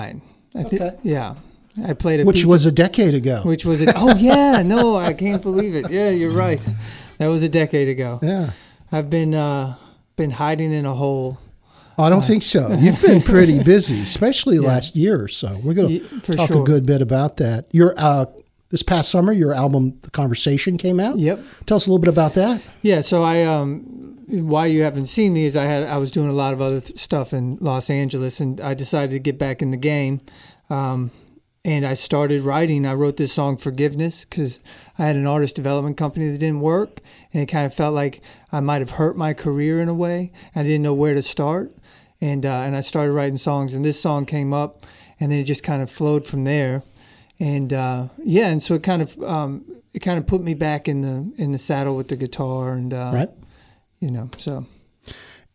I thi- Okay. Yeah, I played a Which pizza- was a decade ago. which was it? Oh yeah, no, I can't believe it. Yeah, you're right. That was a decade ago. yeah. I've been uh, been hiding in a hole. I don't think so. You've been pretty busy, especially Yeah. last year or so. We're going to for talk a good bit about that. Your uh, this past summer, your album "The Conversation" came out. Yep. Tell us a little bit about that. Yeah, so I um why you haven't seen me is I had I was doing a lot of other th- stuff in Los Angeles and I decided to get back in the game. Um and I started writing. I wrote this song Forgiveness cuz I had an artist development company that didn't work and it kind of felt like I might have hurt my career in a way. I didn't know where to start. And uh, and I started writing songs and this song came up and then it just kind of flowed from there. And uh, yeah, and so it kind of um, it kind of put me back in the in the saddle with the guitar and uh, Right. You know so.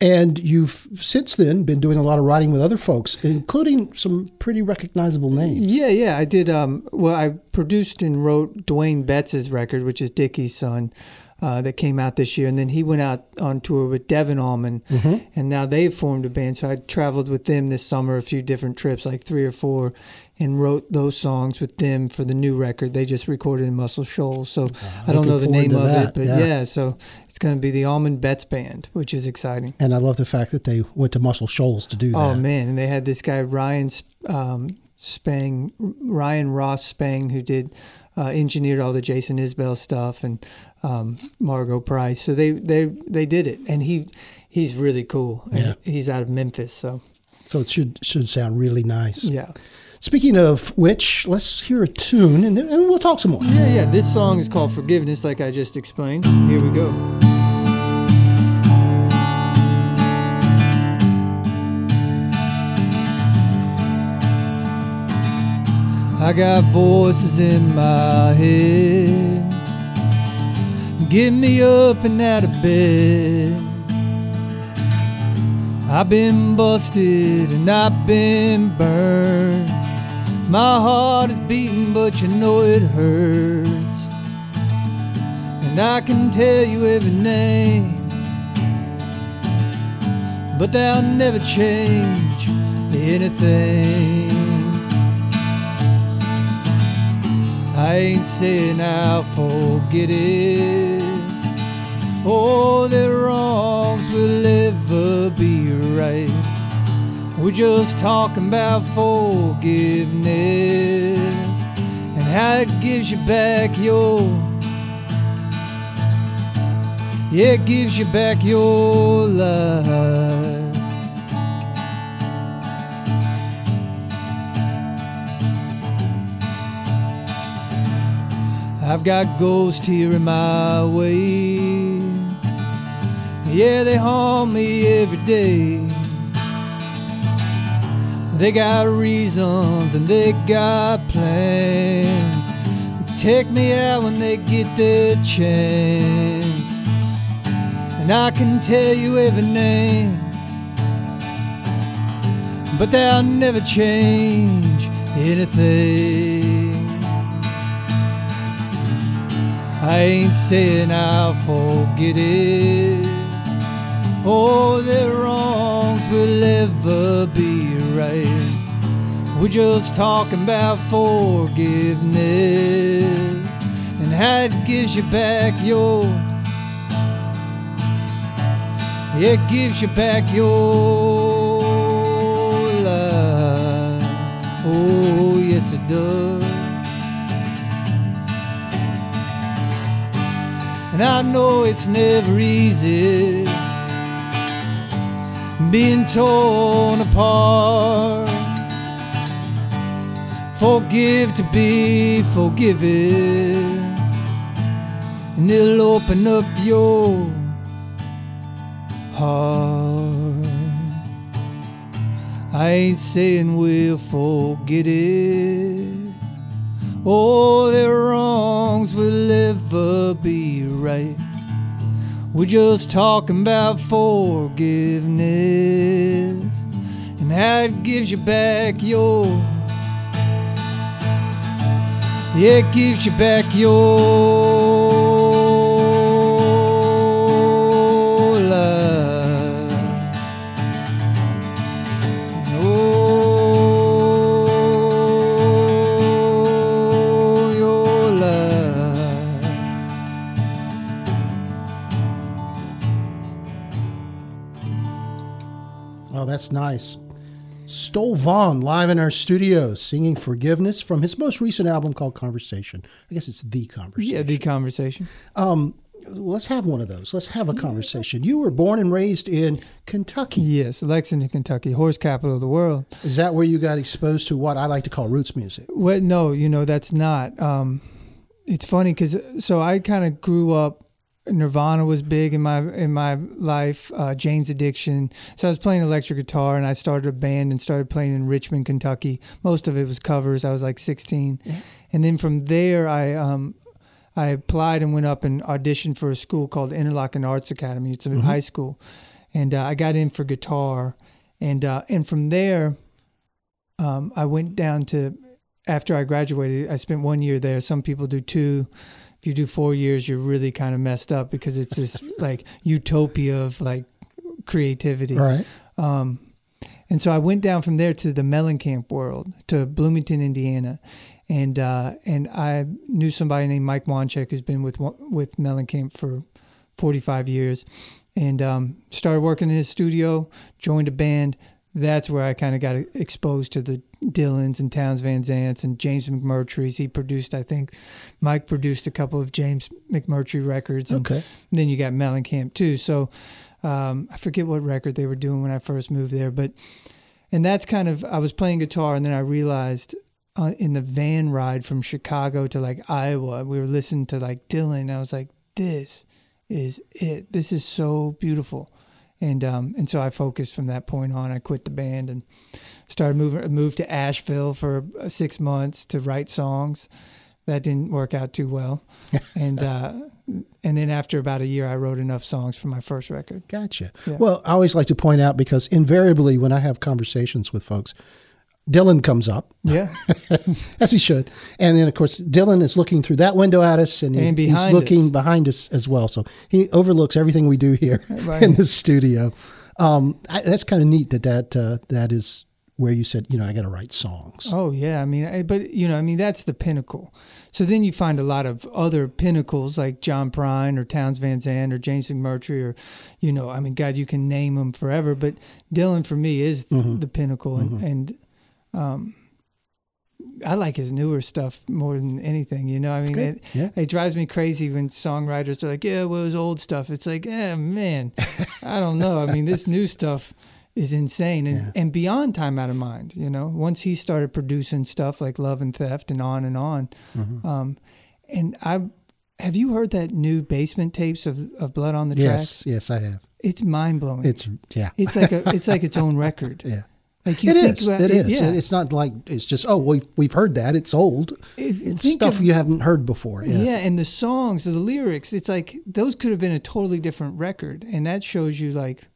And you've since then been doing a lot of writing with other folks, including some pretty recognizable names. yeah yeah i did um well i produced and wrote duane betts's record which is dickey's son uh, that came out this year. And then he went out on tour with devon allman. And now they've formed a band. So i traveled with them this summer a few different trips like three or four and wrote those songs with them for the new record. They just recorded in muscle shoals. So i don't know the name of that, it but yeah. yeah. so it's going to be the allman betts band which is exciting And I love the fact that they went to Muscle Shoals to do that. Oh man, and they had this guy Ryan um, Spang, Ryan Ross Spang, who did uh, engineered all the Jason Isbell stuff and um, Margo Price. So they they they did it, and he he's really cool. Yeah. he's out of Memphis, so So it should should sound really nice. yeah, Speaking of which, let's hear a tune and then we'll talk some more. yeah, yeah. This song is called Forgiveness, like I just explained. Here we go. I got voices in my head, get me up and out of bed. I've been busted and I've been burned. My heart is beating, but you know it hurts. And I can tell you every name, but they'll never change anything. I ain't saying I'll forget it. All their wrongs will ever be right. We're just talking about forgiveness and how it gives you back your. Yeah, it gives you back your life. I've got ghosts here in my way. Yeah, they haunt me every day. They got reasons and they got plans. They Take me out when they get their chance. And I can tell you every name, but they'll never change anything. I ain't saying I'll forget it. Oh, their wrongs will ever be right. We're just talking about forgiveness and how it gives you back your. It gives you back your life. Oh, yes, it does. And I know it's never easy being torn apart. Forgive to be forgiven, and it'll open up your heart. I ain't saying we'll forget it. All their wrongs will ever be right. We're just talking about forgiveness and how it gives you back your. Yeah, it gives you back your Vaughan live in our studio singing Forgiveness from his most recent album called Conversation. I guess it's The Conversation. Yeah, the conversation. Um, let's have one of those. Let's have a conversation. You were born and raised in Kentucky. Yes, Lexington, Kentucky, horse capital of the world. Is that where you got exposed to what I like to call roots music? Well, no, you know that's not. Um, it's funny because so I kind of grew up. Nirvana was big in my in my life. Uh, Jane's Addiction. So I was playing electric guitar, and I started a band and started playing in Richmond, Kentucky. Most of it was covers. I was like 16, and then from there, I um, I applied and went up and auditioned for a school called Interlochen Arts Academy. It's a high school, and uh, I got in for guitar, and uh, and from there, um, I went down to after I graduated. I spent one year there. Some people do two. If you do four years, you're really kind of messed up because it's this like utopia of like creativity. Right. Um, and so I went down from there to the Mellencamp world, to Bloomington, Indiana, and uh, and I knew somebody named Mike Wanchic who's been with with Mellencamp for 45 years, and um, started working in his studio, joined a band. That's where I kind of got exposed to the Dylans and Townes Van Zandts and James McMurtry's. He produced, I think, Mike produced a couple of James McMurtry records. And Okay. then you got Mellencamp too. So um, I forget what record they were doing when I first moved there, but and that's kind of I was playing guitar and then I realized uh, in the van ride from Chicago to like Iowa, we were listening to like Dylan. I was like, this is it. This is so beautiful. And um, and so I focused from that point on. I quit the band and started moving. Moved to Asheville for uh, six months to write songs. That didn't work out too well. and uh, and then after about a year, I wrote enough songs for my first record. Gotcha. Yeah. Well, I always like to point out because invariably when I have conversations with folks, Dylan comes up, Yeah, as he should. And then, of course, Dylan is looking through that window at us and, he- And he's looking us. behind us as well. So he overlooks everything we do here Right. in the studio. Um, I, that's kind of neat that that, uh, that is where you said, you know, I got to write songs. Oh yeah, I mean, I, but you know, I mean, that's the pinnacle. So then you find a lot of other pinnacles like John Prine or Townes Van Zandt or James McMurtry or, you know, I mean, God, you can name them forever. But Dylan for me is Mhm. the pinnacle, and, and um, I like his newer stuff more than anything. You know, I mean, it, Yeah. it drives me crazy when songwriters are like, "Yeah, well, it was old stuff." It's like, "Yeah, man, I don't know." I mean, this new stuff is insane and Yeah. and beyond time out of mind. You know, once he started producing stuff like Love and Theft and on and on, Mm-hmm. um, and I. Have you heard that new basement tapes of, of Blood on the Tracks? Yes, yes, I have. It's mind blowing. It's yeah, it's like a it's like its own record. yeah. Like you It think is. about It is. Yeah, It's not like it's just oh we've we've heard that. It's old. It- It's stuff of- you haven't heard before. Yes. Yeah, and the songs, the lyrics, it's like those could have been a totally different record, and that shows you like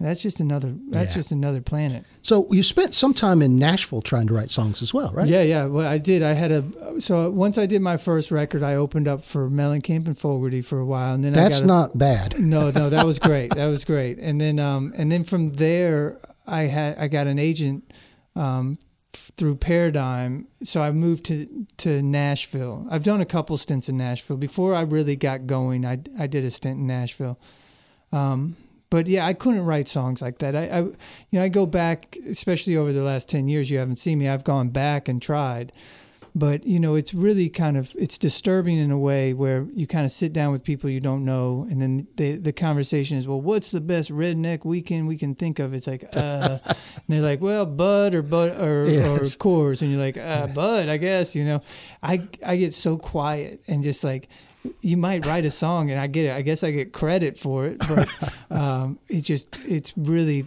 that's just another that's Yeah. just another planet. So you spent some time in Nashville trying to write songs as well, right? Yeah, yeah. Well, I did. I had a so once I did my first record, I opened up for Mellencamp and Fogerty for a while, and then I That's got a- not bad. no, no, that was great. That was great. And then, um, and then from there, I had I got an agent um, through Paradigm. So I moved to to Nashville. I've done a couple stints in Nashville before I really got going. I I did a stint in Nashville. Um, but yeah, I couldn't write songs like that. I, I, you know, I go back, especially over the last ten years. You haven't seen me. I've gone back and tried, but you know, it's really kind of it's disturbing in a way where you kind of sit down with people you don't know, and then the the conversation is, well, what's the best redneck weekend we can think of? It's like, uh, and they're like, well, Bud or Bud or, or Yes. Coors, and you're like, uh, Bud, I guess. You know, I I get so quiet and just like you might write a song and I get it. I guess I get credit for it, but um, it just it's really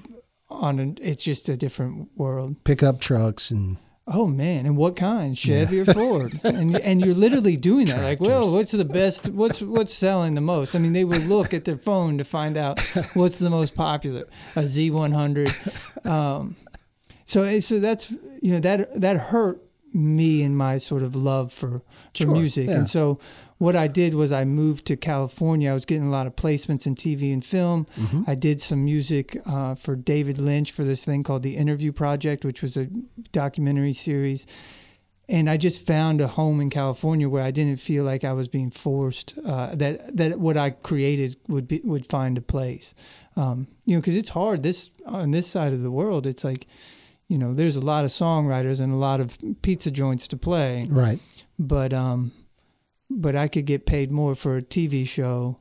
on an it's just a different world. Pickup trucks and Oh man, and what kind? Chevy or Ford? and and you're literally doing that. Like, well, what's the best? What's what's selling the most? I mean, they would look at their phone to find out what's the most popular. A Z100. Um, so so that's you know that that hurt me and my sort of love for for Sure, music, yeah. and so what I did was I moved to California. I was getting a lot of placements in TV and film. Mm-hmm. I did some music uh, for David Lynch for this thing called the Interview Project, which was a documentary series. and I just found a home in California where I didn't feel like I was being forced. Uh, that that what I created would be would find a place. Um, you know, because it's hard. This on this side of the world, it's like, you know, there's a lot of songwriters and a lot of pizza joints to play. Right. But um, but I could get paid more for a TV show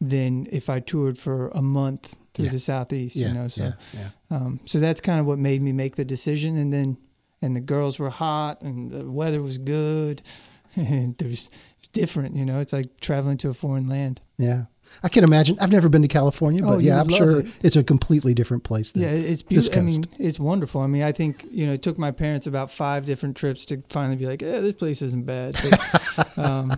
than if I toured for a month through Yeah. the southeast. Yeah. You know, so yeah. Yeah. um, so that's kind of what made me make the decision. And then, and the girls were hot, and the weather was good, and there's it's different. You know, it's like traveling to a foreign land. Yeah. I can imagine. I've never been to California, Oh, but you yeah, I'm sure it. it's a completely different place. Than Yeah, it's beautiful. I mean, it's wonderful. I mean, I think you know, it took my parents about five different trips to finally be like, "Yeah, this place isn't bad." But, um,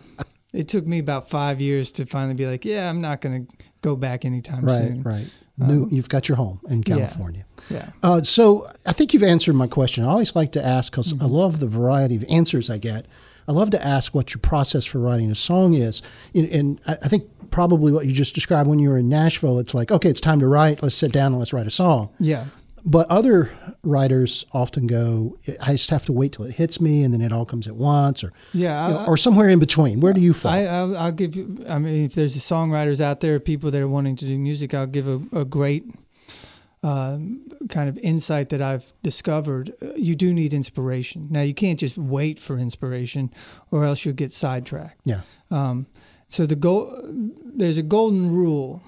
it took me about five years to finally be like, "Yeah, I'm not going to go back anytime Right. soon." Right. New, Um, you've got your home in yeah. California. Yeah. Uh, so I think you've answered my question. I always like to ask because Mm-hmm. I love the variety of answers I get. I love to ask what your process for writing a song is. And, and I think probably what you just described when you were in Nashville, it's like, okay, it's time to write. Let's sit down and let's write a song. Yeah. But other writers often go, I just have to wait till it hits me and then it all comes at once or, Yeah. you know, I- or somewhere in between. Where do you fall? I, I'll, I'll give you. I mean, if there's songwriters out there, people that are wanting to do music, I'll give a, a great um, kind of insight that I've discovered. Uh, You do need inspiration. Now, you can't just wait for inspiration, or else you'll get sidetracked. yeah. Um, so the goal, there's a golden rule.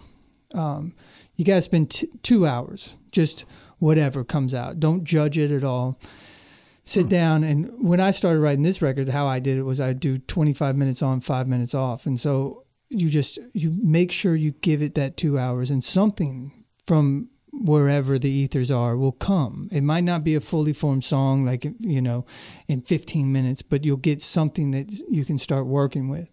Um, you got to spend t- two hours, just whatever comes out. Don't judge it at all. Sit down and when I started writing this record, how I did it was I do 25 minutes on, five minutes off, and so you just you make sure you give it that two hours, and something from wherever the ethers are will come. It might not be a fully formed song like you know in 15 minutes, but you'll get something that you can start working with,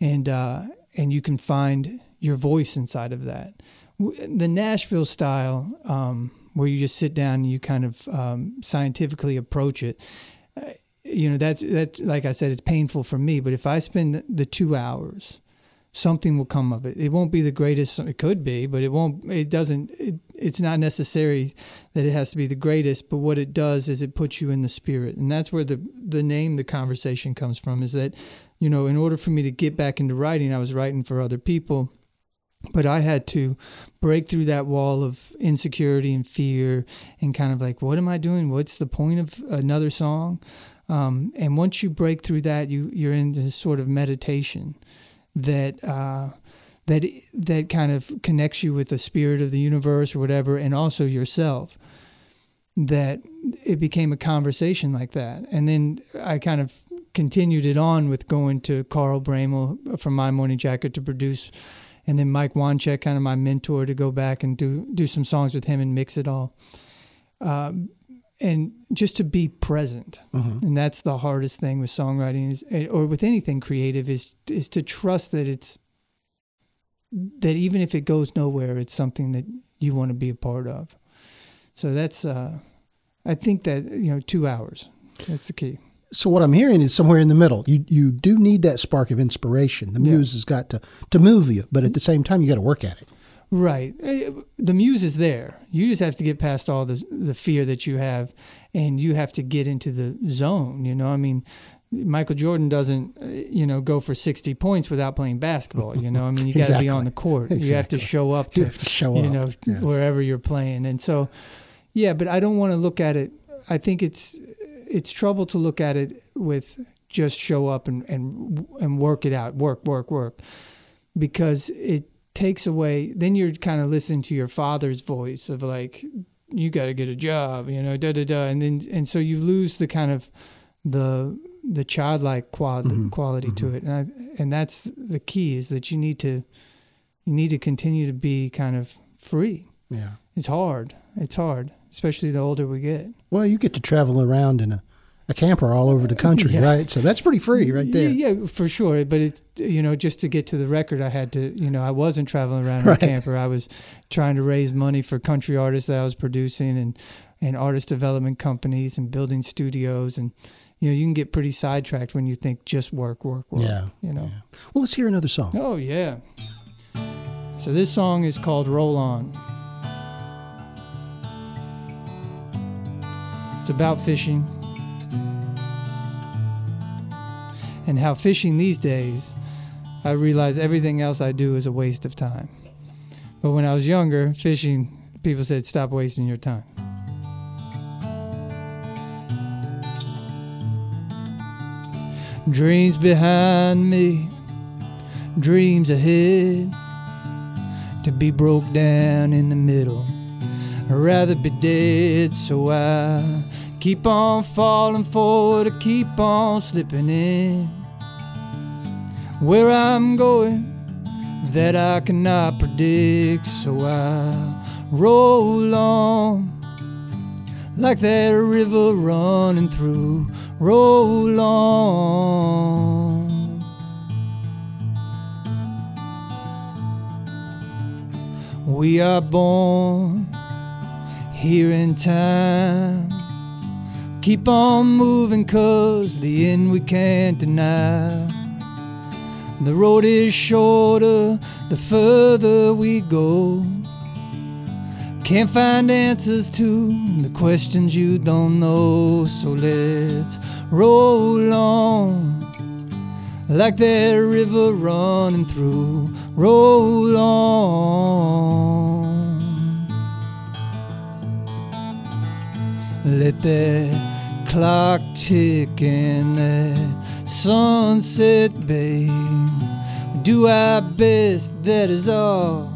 and uh, and you can find your voice inside of that. The Nashville style, um, where you just sit down and you kind of um, scientifically approach it. uh, You know that's that's Like I said, it's painful for me. But if I spend the two hours, something will come of it. It won't be the greatest. It could be, but it won't. It doesn't. It, it's not necessary that it has to be the greatest. But what it does is it puts you in the spirit, and that's where the the name the conversation comes from. Is that you know, in order for me to get back into writing, I was writing for other people, but I had to break through that wall of insecurity and fear, and kind of like, what am I doing? What's the point of another song? Um, and once you break through that, you you're in this sort of meditation that uh, that that kind of connects you with the spirit of the universe or whatever, and also yourself. That it became a conversation like that, and then I kind of continued it on with going to Carl Broemel from My Morning Jacket to produce, and then Mike Wanchic, kind of my mentor, to go back and do do some songs with him and mix it all. Um, and just to be present Mhm. and that's the hardest thing with songwriting is eh, or with anything creative is is to trust that it's that even if it goes nowhere it's something that you want to be a part of so that's uh i think that you know 2 hours that's the key So what I'm hearing is somewhere in the middle. You you do need that spark of inspiration. The Yeah. muse has got to to move you, but at the same time you got to work at it. Right. Eh, The muse is there. You just have to get past all the the fear that you have, and you have to get into the zone. You know, I mean, Michael Jordan doesn't, eh, you know, go for sixty points without playing basketball. You know, I mean, you got to be on the court. You have to show up You to, have to show you up. know, Yes. wherever you're playing. And so, yeah, but I don't want to look at it. I think it's it's trouble to look at it with just show up and and and work it out, work, work, work, because it takes away. Then you're kind of listening to your father's voice of like, you got to get a job, you know, da da da, and then and so you lose the kind of the the childlike quality Mhm. quality to it, and I, and that's the key is that you need to you need to continue to be kind of free. Yeah. It's hard. It's hard, especially the older we get. Well, you get to travel around in a, a camper all over the country, Yeah. right? So that's pretty free right there. Yeah, yeah, for sure. But it's you know just to get to the record, I had to you know I wasn't traveling around in Right. a camper. I was trying to raise money for country artists that I was producing and and artist development companies and building studios and you know you can get pretty sidetracked when you think just work, work, work. Yeah. You know. yeah. Well, let's hear another song. Oh yeah. So this song is called Roll On. It's about fishing. And how fishing these days, I realize everything else I do is a waste of time. But when I was younger, fishing, people said, stop wasting your time. Dreams behind me, dreams ahead, to be broke down in the middle. I'd rather be dead, so I keep on falling forward, I keep on slipping in. Where I'm going, that I cannot predict, so I roll on like that river running through. Roll on. We are born here in time. Keep on moving, cause the end we can't deny. The road is shorter the further we go. Can't find answers to the questions you don't know, so let's roll on like that river running through. Roll on. Let that clock ticking that sunset, babe. Do our best, that is all.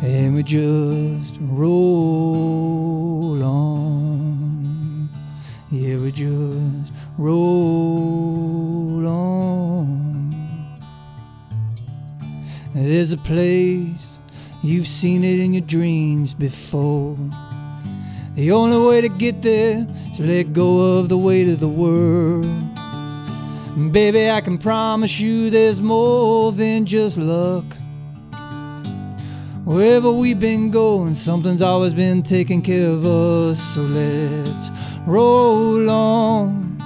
And we just roll on. Yeah, we just roll on. There's a place, you've seen it in your dreams before. The only way to get there is to let go of the weight of the world. Baby, I can promise you there's more than just luck. Wherever we've been going, something's always been taking care of us. So let's roll on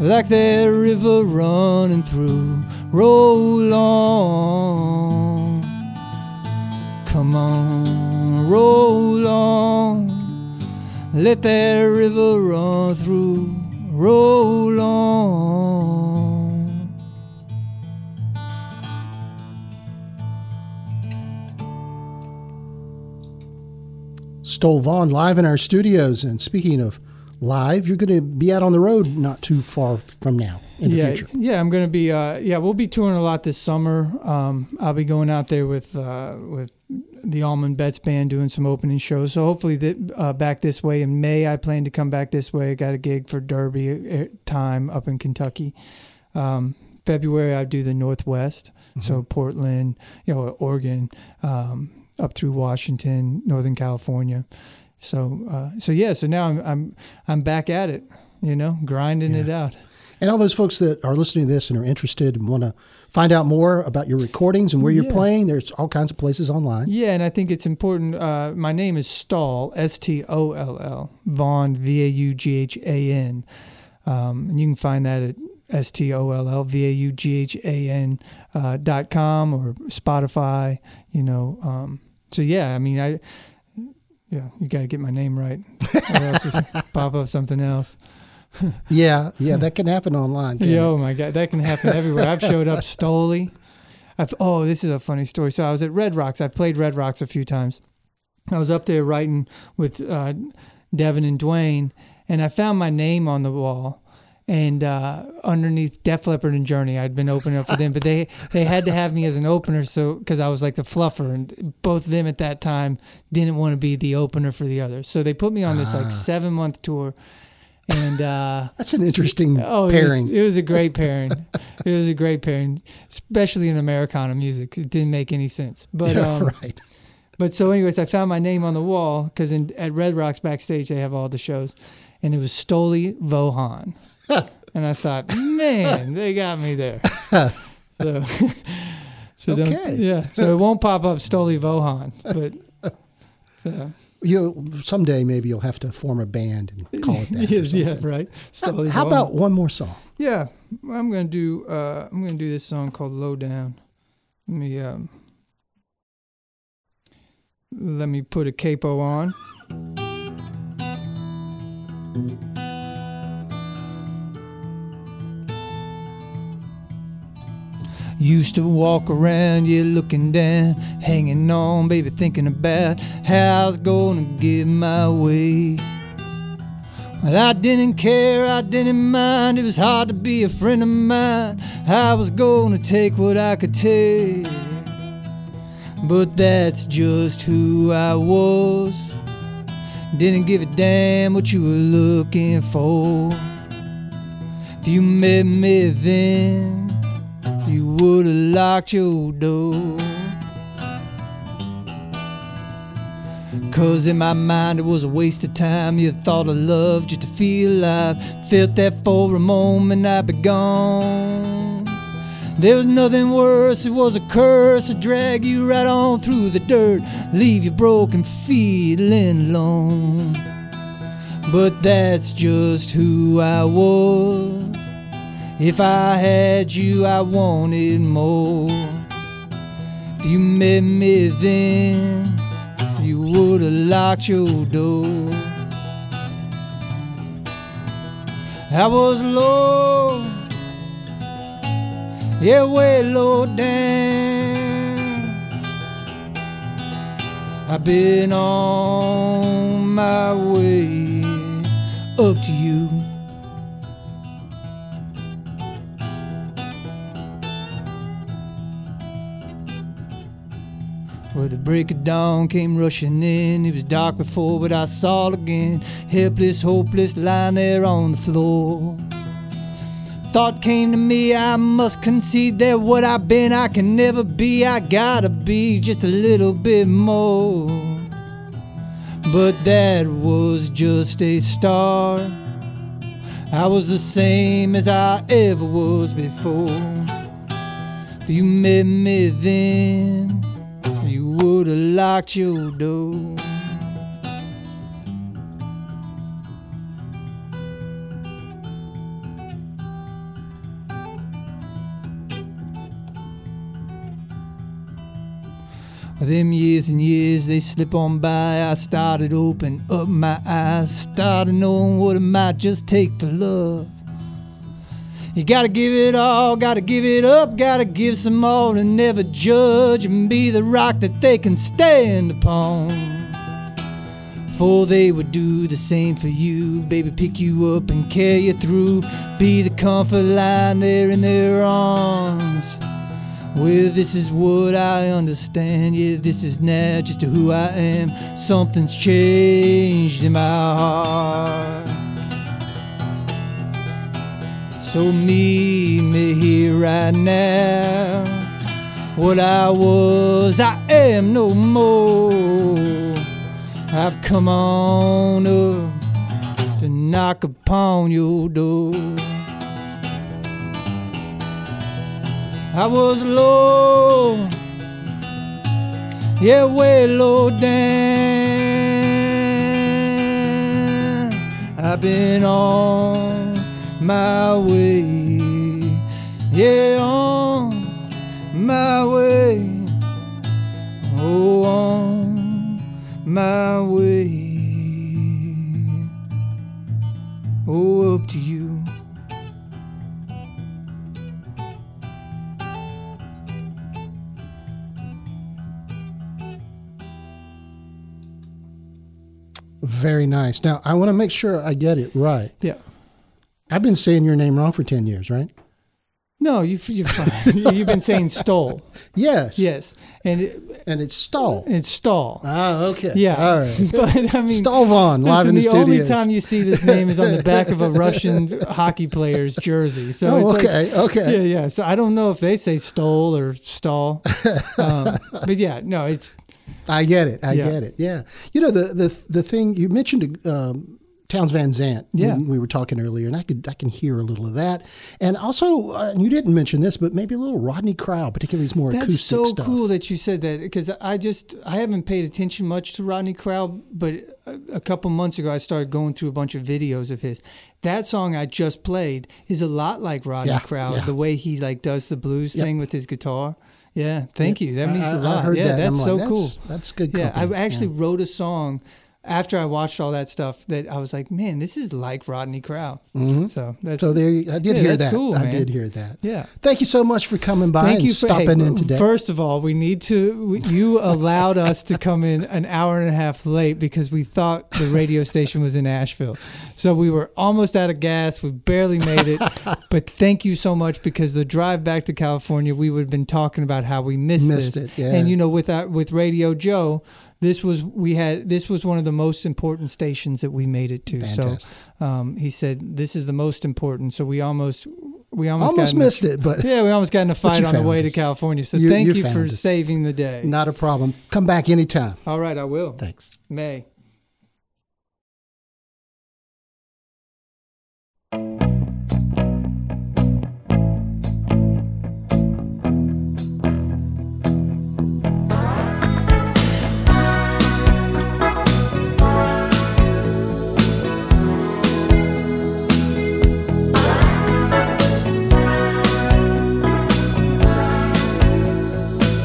like that river running through. Roll on. Come on, roll on. Let that river run through. Roll on. Stoll Vaughan live in our studios. And speaking of live, you're going to be out on the road not too far from now in the yeah, future. yeah, I'm gonna be. Uh, yeah, we'll be touring a lot this summer. Um, I'll be going out there with uh, with the Allman Betts band doing some opening shows. So hopefully, that, uh, back this way in May. I plan to come back this way. I got a gig for Derby uh, time up in Kentucky. Um, February, I do the Northwest, so Portland, you know, Oregon, um, up through Washington, Northern California. So, uh, so yeah. So now I'm I'm I'm back at it. You know, grinding it out. And all those folks that are listening to this and are interested and want to find out more about your recordings and where you're playing, there's all kinds of places online. Yeah, and I think it's important. Uh, my name is Stoll, S T O L L, Vaughan, V A U G H A N. Um, and you can find that at S T O L L V A U G H A N uh, dot com or Spotify, you know. Um, so, yeah, I mean, I. Yeah, you got to get my name right, or else pop up something else. Yeah, yeah, that can happen online. Yeah, oh my god, that can happen everywhere. I've showed up Stoli. I've, oh, this is a funny story. So I was at Red Rocks. I played Red Rocks a few times. I was up there writing with uh, Devon and Duane, and I found my name on the wall. And uh, underneath Def Leppard and Journey, I'd been opening up for them, but they they had to have me as an opener, so because I was like the fluffer, and both of them at that time didn't want to be the opener for the others, so they put me on this Ah. like seven month tour, and uh, That's an interesting Oh, pairing. It was, it was a great pairing. it was a great pairing, especially in Americana music. It didn't make any sense. But yeah, um, right. but so anyways, I found my name on the wall because at Red Rocks backstage they have all the shows, and it was Stoli Vohan, and I thought, man, they got me there. so. So don't- Okay. yeah, so it won't pop up Stoli Vohan, but so, You someday maybe you'll have to form a band and call it that. yes, yeah, right. How, how about one more song? Yeah, I'm gonna do. Uh, I'm gonna do this song called "Low Down." Let me um, let me put a capo on. Used to walk around, yeah, looking down, hanging on, baby, thinking about how I was gonna get my way. Well, I didn't care, I didn't mind. It was hard to be a friend of mine. I was gonna take what I could take. But that's just who I was. Didn't give a damn what you were looking for. If you met me then, you would have locked your door. Cause in my mind it was a waste of time. You thought of love just to feel alive. Felt that for a moment I'd be gone. There was nothing worse, it was a curse to drag you right on through the dirt, leave you broken, feeling alone. But that's just who I was. If I had you, I wanted more. If you met me then, you would have locked your door. I was low, yeah, way low down. I've been on my way up to you. Break of dawn came rushing in. It was dark before, but I saw it again. Helpless, hopeless, lying there on the floor. Thought came to me, I must concede that what I've been, I can never be. I gotta be just a little bit more. But that was just a start. I was the same as I ever was before. You met me then, would have locked your door. Them years and years they slip on by. I started open up my eyes, started knowing what it might just take to love. You gotta give it all, gotta give it up, gotta give some more and never judge and be the rock that they can stand upon. For they would do the same for you, baby, pick you up and carry you through, be the comfort line there in their arms. Well, this is what I understand. Yeah, this is now just who I am. Something's changed in my heart. So meet me here right now. What I was, I am no more. I've come on up to knock upon your door. I was low, yeah, way low down. I've been on my way, yeah, on my way, oh, on my way, oh, up to you. Very nice. Now, I want to make sure I get it right. Yeah. I've been saying your name wrong for 10 years, right? No, you, you're fine. You've been saying stole. Yes. Yes. And it, And it's Stahl. it's stall. Ah, okay. Yeah. All right. but I mean, Stoll Vaughan, live in the, the studios. only time you see this name is on the back of a Russian hockey player's jersey. So oh, it's like- okay. okay. yeah, yeah. So I don't know if they say stole or stall. Um, but yeah, no, it's I get it. I Yeah. get it. Yeah. You know the the the thing you mentioned um, Townes Van Zandt. Yeah. when we were talking earlier, and I could I can hear a little of that, and also uh, you didn't mention this, but maybe a little Rodney Crowell, particularly his more acoustic. that's acoustic so stuff. cool that you said that because I just I haven't paid attention much to Rodney Crowell, but a, a couple months ago I started going through a bunch of videos of his. That song I just played is a lot like Rodney Yeah, Crowell, yeah. the way he like does the blues Yep. thing with his guitar. Yeah, thank you. That means I- a I lot. heard yeah, that, that's I'm so like, cool. That's, that's good. Yeah, I company. actually wrote a song after I watched all that stuff, that I was like, man, this is like Rodney Crowell. Mm-hmm. So that's So there, you- I did Yeah, hear that. cool, I man. did hear that. yeah. Thank you so much for coming by Thank and you for stopping hey, in today. First of all, we need to. You allowed us to come in an hour and a half late because we thought the radio station was in Asheville, so we were almost out of gas. We barely made it, but thank you so much because the drive back to California, we would have been talking about how we missed, Missed this, it, yeah. and you know, with our, with Radio Joe. This was we had this was one of the most important stations that we made it to. Fantastic. So um, he said this is the most important. So we almost we almost Almost got in a- missed it, but yeah, we almost got in a fight on the way to. California. So You- thank you you, for us. saving the day. not a problem. Come back anytime. All right, I will. Thanks. May.